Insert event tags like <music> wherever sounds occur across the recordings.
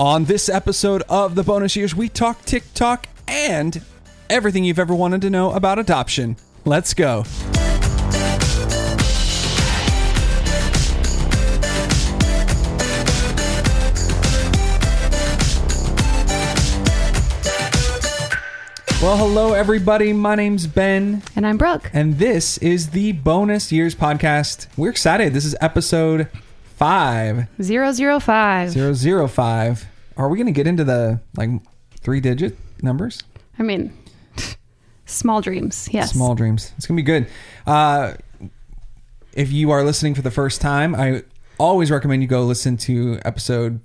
On this episode of the bonus years, we talk TikTok and everything you've ever wanted to know about adoption. Let's go. Well, hello, everybody. My name's Ben, And I'm Brooke. and this is the Bonus Years Podcast. We're excited. This is episode five. 005. Zero zero five. Are we going to get into the like three digit numbers? I mean, small dreams. Yes. Small dreams. It's going to be good. Uh, if you are listening for the first time, I always recommend you go listen to episode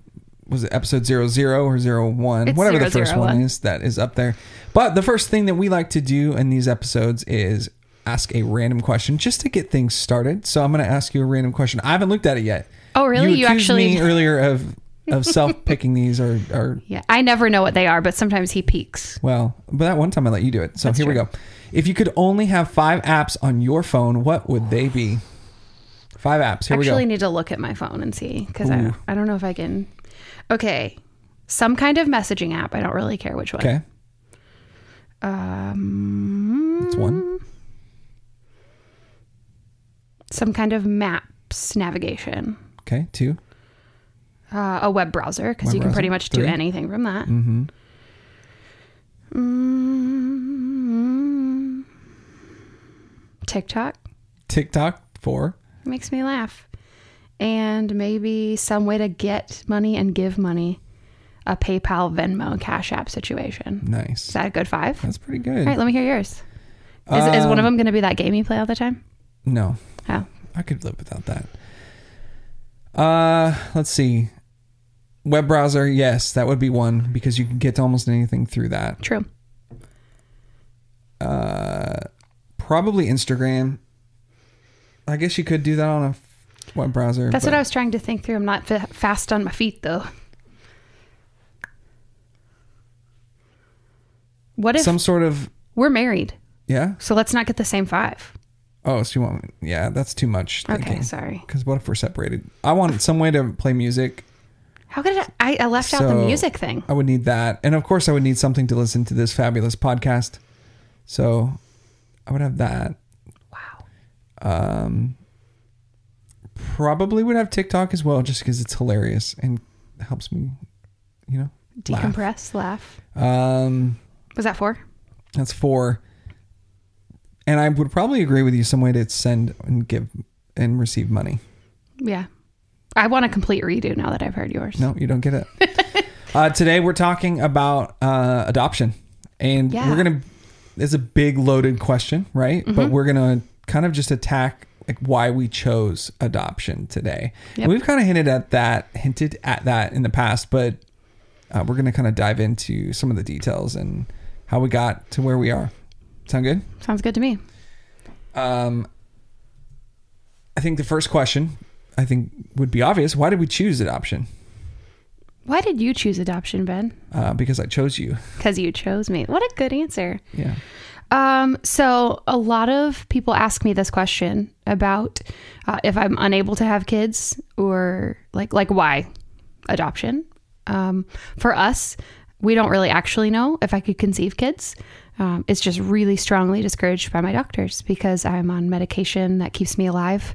was it episode zero zero or zero one, It's whatever the first zero, one, one is that is up there. But the first thing that we like to do in these episodes is ask a random question just to get things started. So I'm going to ask you a random question. I haven't looked at it yet. Oh, really? You, You actually- me <laughs> earlier of of self picking these or or <laughs> Yeah. I never know what they are, but sometimes he peeks. well, but that one time I let you do it. So That's here we go. If you could only have five apps on your phone, what would they be? Five apps. Here actually we go. I actually need to look at my phone and see because I, I don't know if I can. Okay. Some kind of messaging app. I don't really care which one. Okay, Um, that's one. some kind of maps navigation. Okay, two. Uh, a web browser because you can pretty much do anything from that. Mm-hmm. Mm, TikTok. TikTok, four. makes me laugh. And maybe some way to get money and give money. A PayPal, Venmo, Cash App situation. Nice. Is that a good five? That's pretty good. All right, let me hear yours. Is, is one of Um, them going to be that game you play all the time? No, Oh, I could live without that. Uh, let's see. Web browser, yes, that would be one because you can get to almost anything through that. true. Uh, probably Instagram. I guess you could do that on a web browser. That's but- what I was trying to think through. I'm not fa- fast on my feet, though. What if Some sort of we're married? yeah. So let's not get the same five. Oh, so you want? Yeah, that's too much. Okay, sorry. Because what if we're separated? I want some way to play music. How could I? I, left out the music thing. I would need that, and of course, I would need something to listen to this fabulous podcast. So, I would have that. Wow. Um, probably would have TikTok as well, just because it's hilarious and helps me, you know. laugh. Decompress, laugh. Um, Was that four? that's four. And I would probably agree with you. Some way to send and give and receive money. Yeah. I want a complete redo now that I've heard yours. No, you don't get it. <laughs> uh, today we're talking about uh, adoption, and Yeah. we're gonna. It's a big loaded question, right? Mm-hmm. But we're gonna kind of just attack like why we chose adoption today. Yep. We've kind of hinted at that, hinted at that in the past, but uh, we're gonna kind of dive into some of the details and how we got to where we are. Sound good? Sounds good to me. Um, I think the first question, I think, would be obvious. Why did we choose adoption? Why did you choose adoption, Ben? Uh, because I chose you. Because you chose me. What a good answer. Yeah. Um, so a lot of people ask me this question about uh, if I'm unable to have kids or like like why adoption. Um, for us, we don't really actually know if I could conceive kids. Um, it's just really strongly discouraged by my doctors because I'm on medication that keeps me alive,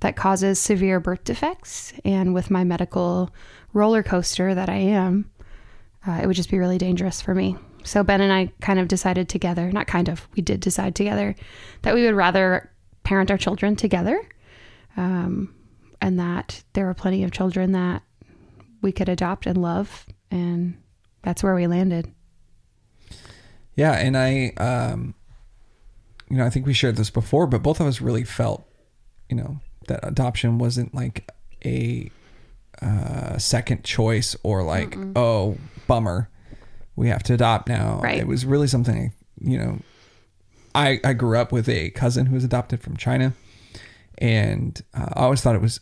that causes severe birth defects, and with my medical roller coaster that I am, uh, it would just be really dangerous for me. So Ben and I kind of decided together, not kind of, we did decide together that we would rather parent our children together, um, and that there were plenty of children that we could adopt and love, and that's where we landed. Yeah, and I, um, you know, I think we shared this before, but both of us really felt, you know, that adoption wasn't like a uh, second choice or like, oh, bummer, we have to adopt now. Right. It was really something, you know, I I grew up with a cousin who was adopted from China, and uh, I always thought it was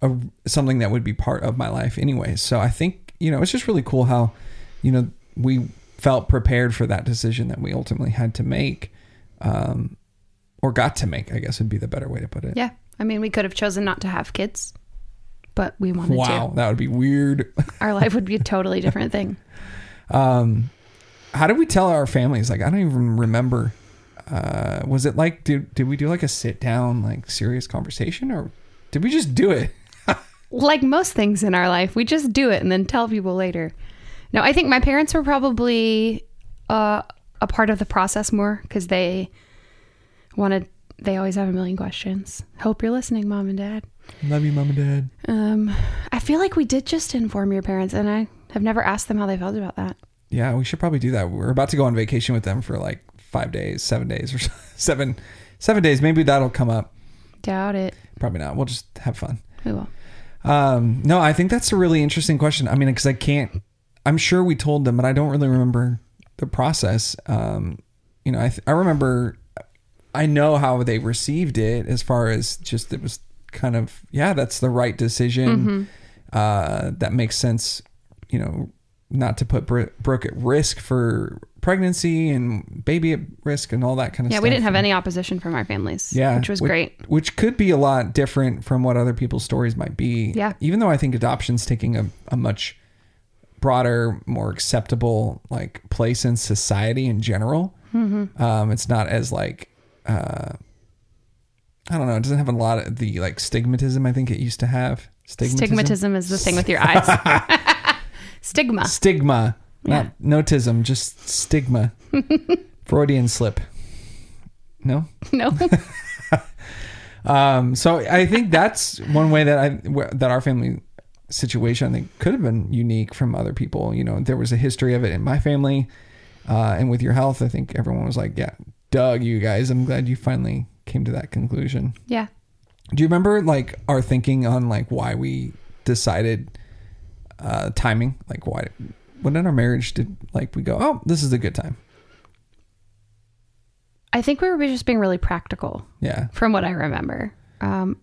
a, something that would be part of my life anyway. So I think you know it's just really cool how you know we felt prepared for that decision that we ultimately had to make, um, or got to make. I guess would be the better way to put it. Yeah. I mean, we could have chosen not to have kids, but we wanted to Wow, that would be weird. <laughs> Our life would be a totally different thing. Um, how did we tell our families? Like, I don't even remember. Uh, was it like did did we do like a sit down like serious conversation or did we just do it? <laughs> like most things in our life, we just do it and then tell people later. No, I think my parents were probably uh, a part of the process more because they wanted. They always have a million questions. Hope you're listening, mom and dad. Love you, mom and dad. Um, I feel like we did just inform your parents, and I have never asked them how they felt about that. Yeah, we should probably do that. We're about to go on vacation with them for like five days, seven days, or <laughs> seven seven days. Maybe that'll come up. Doubt it. Probably not. We'll just have fun. We will. Um, no, I think that's a really interesting question. I mean, because I can't. I'm sure we told them, but I don't really remember the process. Um, you know, I th- I remember. I know how they received it as far as just it was kind of yeah, that's the right decision. Uh, that makes sense. You know, not to put Bro- Brooke at risk for pregnancy and baby at risk and all that kind of Yeah, stuff. Yeah, we didn't have any opposition from our families. Yeah, which was which- great. Which could be a lot different from what other people's stories might be. Yeah. Even though I think adoption's taking a, a much broader, more acceptable like place in society in general. Mm-hmm. Um, it's not as like uh, I don't know. It doesn't have a lot of the like stigmatism I think it used to have. Stigmatism is the thing with your eyes. <laughs> Stigma. Stigma, Yeah. not notism, just stigma. <laughs> Freudian slip. No. No. <laughs> Um, so I think that's one way that I that our family situation think could have been unique from other people. You know, there was a history of it in my family, uh, and with your health, I think everyone was like, "Yeah, Doug, you guys, I'm glad you finally came to that conclusion." yeah. Do you remember like our thinking on like why we decided uh, timing? Like why when in our marriage did like we go, "Oh, this is a good time." I think we were just being really practical Yeah, from what I remember. Um,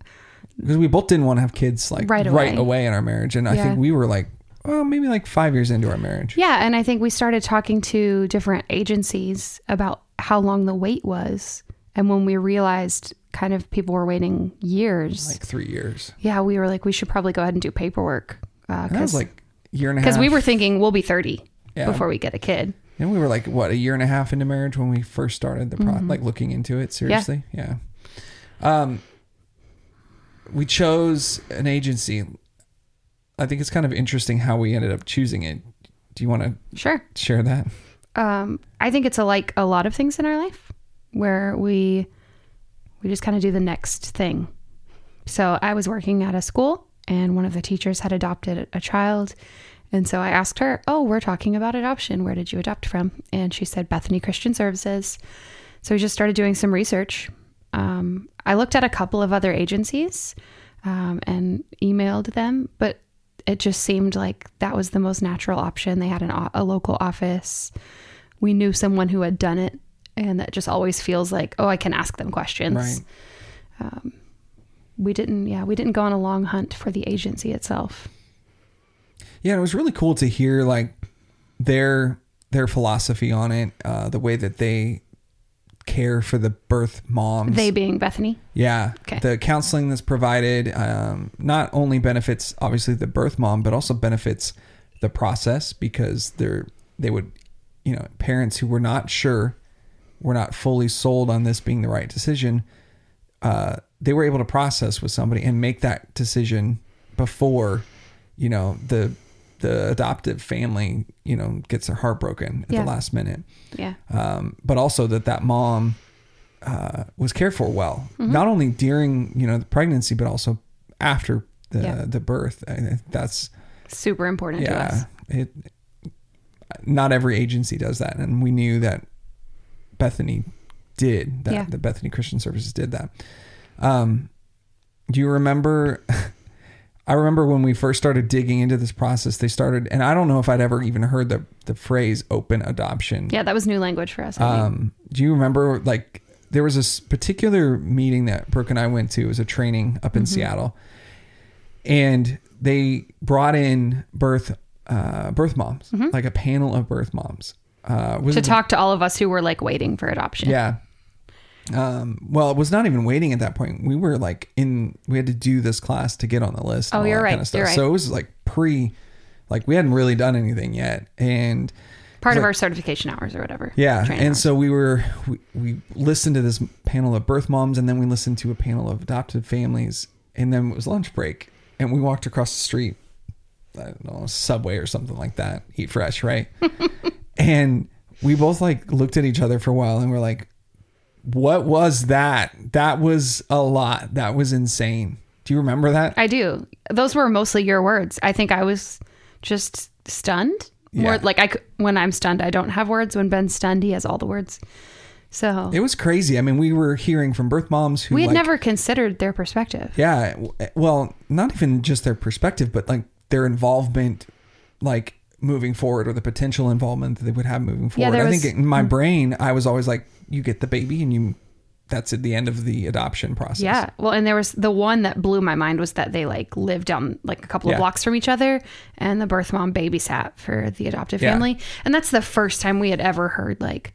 because we both didn't want to have kids like Right right away. away, in our marriage, and I Yeah. think we were like, well, maybe like five years into our marriage. yeah. And I think we started talking to different agencies about how long the wait was. And when we realized kind of people were waiting years, like three years. yeah, we were like, we should probably go ahead and do paperwork. And that was Because like year and a half. Because we were thinking we'll be 30 Yeah. before we get a kid. and we were like what a year and a half into marriage when we first started the pro Mm-hmm. like looking into it seriously. Yeah. Um, we chose an agency. I think it's kind of interesting how we ended up choosing it. Do you want to Sure. share that? um, I think it's a, like a lot of things in our life where we we just kind of do the next thing. So I was working at a school and one of the teachers had adopted a child. And so I asked her, Oh, we're talking about adoption. Where did you adopt from? And she said, Bethany Christian Services. So we just started doing some research. Um, I looked at a couple of other agencies um, and emailed them, but it just seemed like that was the most natural option. They had an, a local office. We knew someone who had done it, and that just always feels like, oh, I can ask them questions. Right. We didn't, yeah, we didn't go on a long hunt for the agency itself. Yeah, it was really cool to hear like their their philosophy on it, uh, the way that they care for the birth moms. They being Bethany. Yeah. Okay. The counseling that's provided um, not only benefits obviously the birth mom, but also benefits the process because they're they would, you know, parents who were not sure, were not fully sold on this being the right decision. Uh, they were able to process with somebody and make that decision before, you know, the the adoptive family, you know, gets their heart broken at Yeah. the last minute Yeah. um, but also that that mom uh, was cared for well, Mm-hmm. not only during you know the pregnancy, but also after the Yeah. the birth. I that's Super important to us. yeah. It not every agency does that, and we knew that Bethany did that. Yeah. The Bethany Christian Services did that. Um, do you remember? <laughs> I remember when we first started digging into this process, they started, and I don't know if I'd ever even heard the the phrase "open adoption." Yeah, that was new language for us. Um, do you remember like there was this particular meeting that Brooke and I went to? It was a training up in Mm-hmm. Seattle, and they brought in birth uh, birth moms, like a panel of birth moms. Uh, Mm-hmm. to talk to all of us who were like waiting for adoption. yeah. Um, well, it was not even waiting at that point. We were like in, we had to do this class to get on the list. Oh, you're right. Kind of stuff. You're right. So it was like pre, like we hadn't really done anything yet. And Part of like- our certification hours or whatever. yeah. And hours. so we were, we, we listened to this panel of birth moms and then we listened to a panel of adopted families. And then it was lunch break and we walked across the street, I don't know, Subway or something like that, eat fresh, right? <laughs> and we both like looked at each other for a while and we're like, what was that? That was a lot. That was insane. Do you remember that? I do. Those were mostly your words. I think I was just stunned. More Yeah. like I when I'm stunned, I don't have words. When Ben's stunned, he has all the words. So It was crazy. I mean, we were hearing from birth moms who we had like, never considered their perspective. Yeah. Well, not even just their perspective, but like their involvement, like moving forward or the potential involvement that they would have moving forward. there I was- think in my mm-hmm. brain, I was always like, you get the baby and you, that's at the end of the adoption process. Yeah. Well, and there was the one that blew my mind was that they like lived down like a couple Yeah. of blocks from each other and the birth mom babysat for the adoptive Yeah. family. And that's the first time we had ever heard like,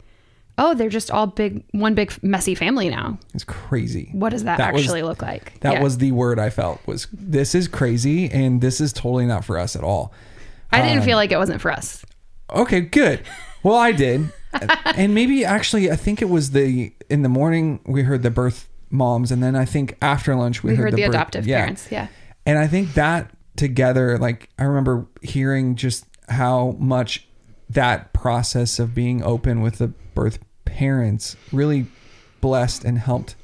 oh, they're just all big, one big messy family now. It's crazy. What does that, That was- actually look like? That Yeah. was the word I felt was this is crazy and this is totally not for us at all. I um, didn't feel like it wasn't for us. Okay, good. Well, I did. and maybe actually I think it was the in the morning we heard the birth moms and then I think after lunch we, We heard the birth- adoptive yeah. parents. Yeah. And I think that together like I remember hearing just how much that process of being open with the birth parents really blessed and helped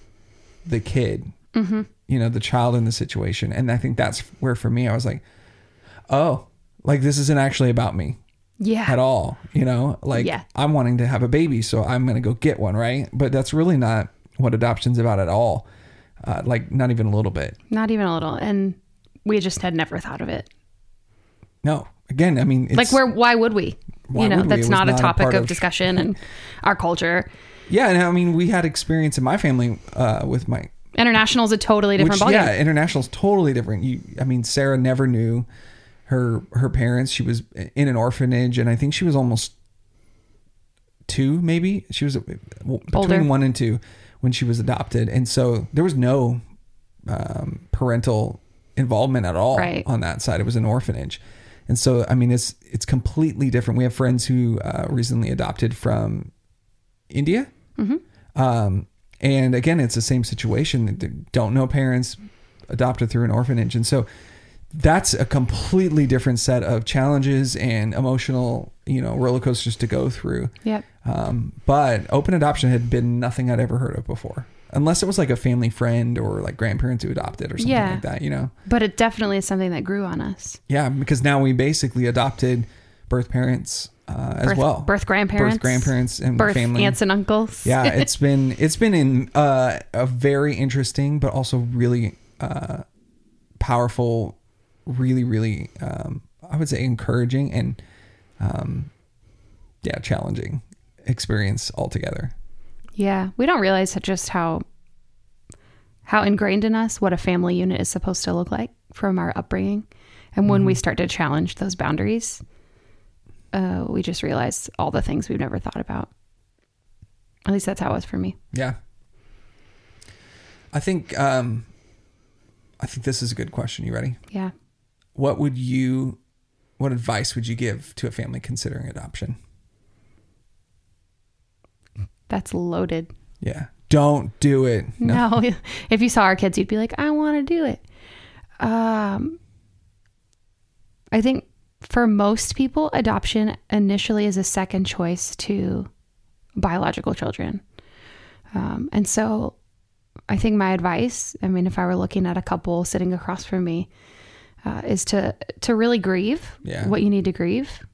the kid. Mm-hmm. You know, the child in the situation. And I think that's where for me I was like, "Oh, like this isn't actually about me." Yeah. at all. You know, like Yeah. I'm wanting to have a baby, so I'm going to go get one, right? But that's really not what adoption's about at all. Uh, like not even a little bit. Not even a little. And we just had never thought of it. No. Again, I mean, it's, like where why would we? Why you know? That's not, a not a topic of, of- discussion <laughs> in our culture. yeah, and I mean, we had experience in my family uh, with my International is a totally different which, ballgame. yeah, international's totally different. You, I mean, Sarah never knew her her parents. She was in an orphanage, and I think she was almost two, maybe. She was uh, well, between Older. one and two when she was adopted, and so there was no um, parental involvement at all Right. on that side. It was an orphanage, and so I mean, it's it's completely different. We have friends who uh, recently adopted from India. Um, and again, it's the same situation. They don't know parents, adopted through an orphanage, and so that's a completely different set of challenges and emotional, you know, roller coasters to go through. Yep. Um, but open adoption had been nothing I'd ever heard of before, unless it was like a family friend or like grandparents who adopted or something Yeah. like that. You know, But it definitely is something that grew on us. yeah, because now we basically adopted birth parents uh, as Birth, well, birth grandparents, birth grandparents and birth family aunts and uncles. yeah <laughs> it's been it's been in uh, a very interesting but also really uh, powerful really really um, i would say encouraging and um, yeah challenging experience altogether Yeah, we don't realize just how how ingrained in us what a family unit is supposed to look like from our upbringing, and when we Mm-hmm. start to challenge those boundaries, uh, we just realize all the things we've never thought about. At least that's how it was for me. yeah i think um, i think this is a good question you ready Yeah. What would you what advice would you give to a family considering adoption That's loaded. yeah don't do it No. <laughs> if you saw our kids, you'd be like, I want to do it. Um, I think for most people, adoption initially is a second choice to biological children. Um, and so I think my advice, I mean, if I were looking at a couple sitting across from me, uh, is to to really grieve Yeah. what you need to grieve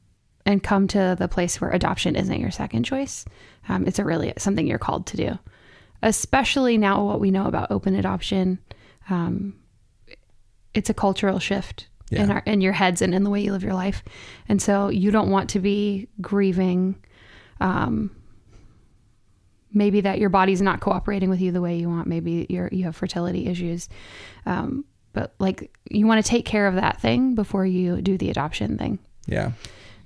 and come to the place where adoption isn't your second choice. Um, it's a really something you're called to do, especially now what we know about open adoption. Um, it's a cultural shift in our in your heads and in the way you live your life, and so you don't want to be grieving. Um, maybe that your body's not cooperating with you the way you want. Maybe you're you have fertility issues, um, but like you want to take care of that thing before you do the adoption thing yeah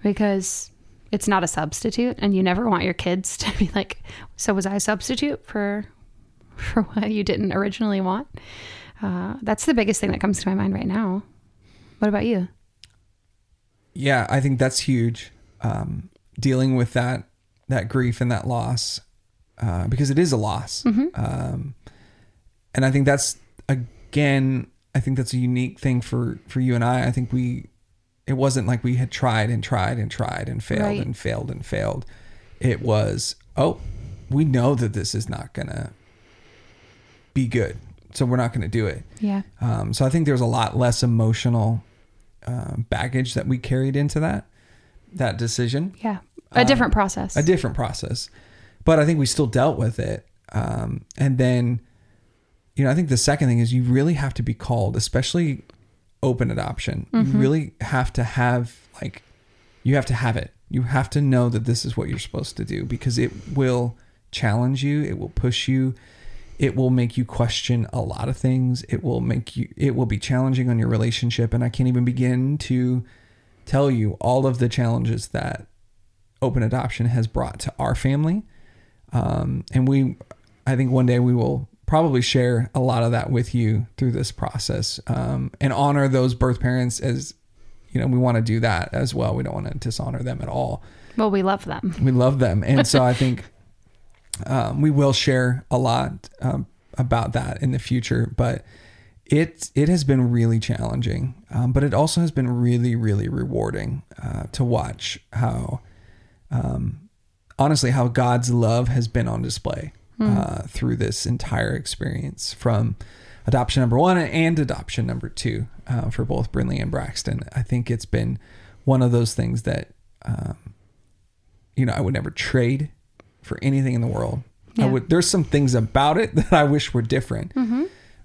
because it's not a substitute and you never want your kids <laughs> to be like so was i a substitute for for what you didn't originally want. Uh, that's the biggest thing that comes to my mind right now. What about you? Yeah, I think that's huge. Um, dealing with that that grief and that loss, uh, because it is a loss. Um, and I think that's again, I think that's a unique thing for for you and I. I think we, it wasn't like we had tried and tried and tried and failed Right. and failed and failed. It was, oh, we know that this is not gonna be good, so we're not gonna do it. Yeah. Um, so I think there's a lot less emotional um, baggage that we carried into that that decision. Yeah. A different process. A different process, but I think we still dealt with it. Um, and then, you know, I think the second thing is you really have to be called, especially open adoption. You really have to have like, you have to have it. You have to know that this is what you're supposed to do because it will challenge you. It will push you. It will make you question a lot of things. It will make you, it will be challenging on your relationship. And I can't even begin to tell you all of the challenges that open adoption has brought to our family. Um, and we, I think one day we will probably share a lot of that with you through this process um, and honor those birth parents as, you know, we want to do that as well. We don't want to dishonor them at all. well, we love them. We love them. And so I think <laughs> um, we will share a lot um, about that in the future. But it it has been really challenging, um, but it also has been really really rewarding uh, to watch how, um, honestly, how God's love has been on display uh, through this entire experience from adoption number one and adoption number two uh, for both Brinley and Braxton. I think it's been one of those things that um, you know I would never trade for anything in the world. I would. There's some things about it <laughs> that I wish were different,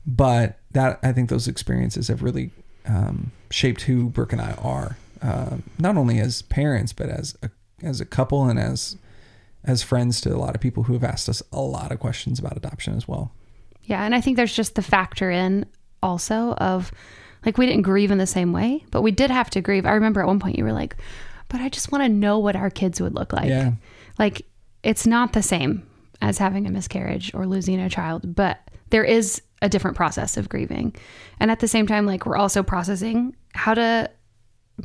but that I think those experiences have really um, shaped who Brooke and I are, um, not only as parents but as a, as a couple and as as friends to a lot of people who have asked us a lot of questions about adoption as well. Yeah, and I think there's just the factor in also of like we didn't grieve in the same way, but we did have to grieve. I remember at one point you were like, "But I just want to know what our kids would look like." Yeah. Like it's not the same as having a miscarriage or losing a child, but there is a different process of grieving. And at the same time like we're also processing how to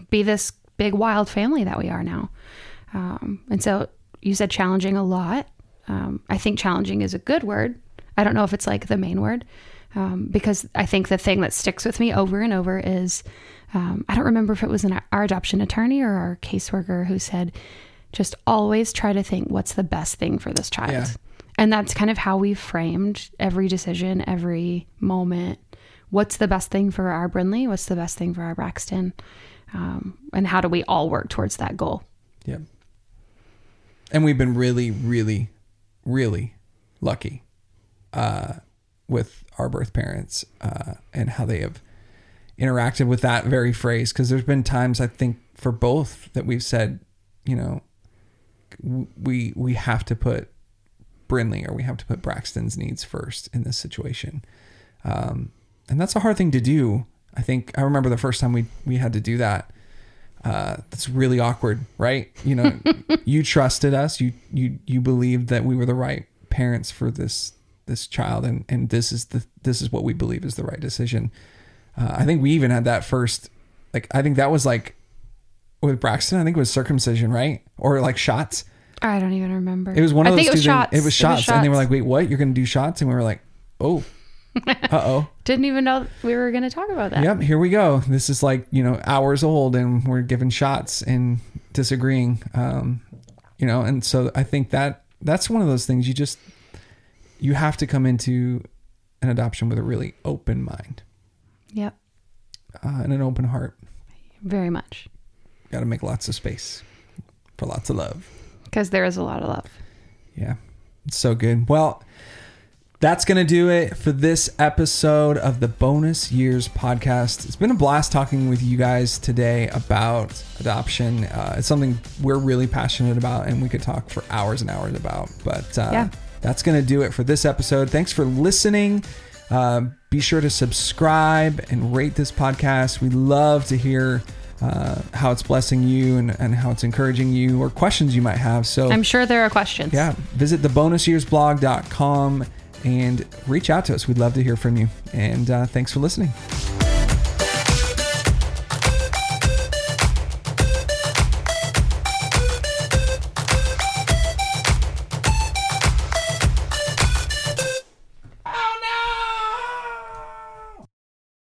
be this big wild family that we are now. Um, and so you said challenging a lot. Um, I think challenging is a good word. I don't know if it's like the main word um, because I think the thing that sticks with me over and over is um, I don't remember if it was an, our adoption attorney or our caseworker who said, just always try to think what's the best thing for this child. Yeah. And that's kind of how we framed every decision, every moment. What's the best thing for our Brinley? What's the best thing for our Braxton? Um, and how do we all work towards that goal? Yeah. And we've been really, really, really lucky uh, with our birth parents uh, and how they have interacted with that very phrase. Because there's been times I think for both that we've said, you know, we we have to put Brinley or we have to put Braxton's needs first in this situation, um, and that's a hard thing to do. I think I remember the first time we we had to do that uh, that's really awkward, right? You know, <laughs> you trusted us. You you you believed that we were the right parents for this this child, and and this is the this is what we believe is the right decision. Uh, I think we even had that first, like I think that was like with Braxton. I think it was circumcision, right? Or like shots. I don't even remember. It was one of I those think it was two things- shots. It was shots, and they were like, "Wait, what? You're going to do shots?" And we were like, "Oh, <laughs> uh oh." didn't even know we were going to talk about that. Yep, here we go. This is like, you know, hours old and we're giving shots and disagreeing. Um, you know, and so I think that that's one of those things you just you have to come into an adoption with a really open mind Yep. uh, and an open heart. Very much. Got to make lots of space for lots of love. Because there is a lot of love. Yeah. It's so good. Well, that's going to do it for this episode of the Bonus Years podcast. It's been a blast talking with you guys today about adoption. Uh, it's something we're really passionate about and we could talk for hours and hours about. But uh, Yeah. that's going to do it for this episode. Thanks for listening. Uh, be sure to subscribe and rate this podcast. We love to hear uh, how it's blessing you and, and how it's encouraging you or questions you might have. So I'm sure there are questions. yeah, visit thebonusyearsblog.com and reach out to us. We'd love to hear from you. And uh, thanks for listening.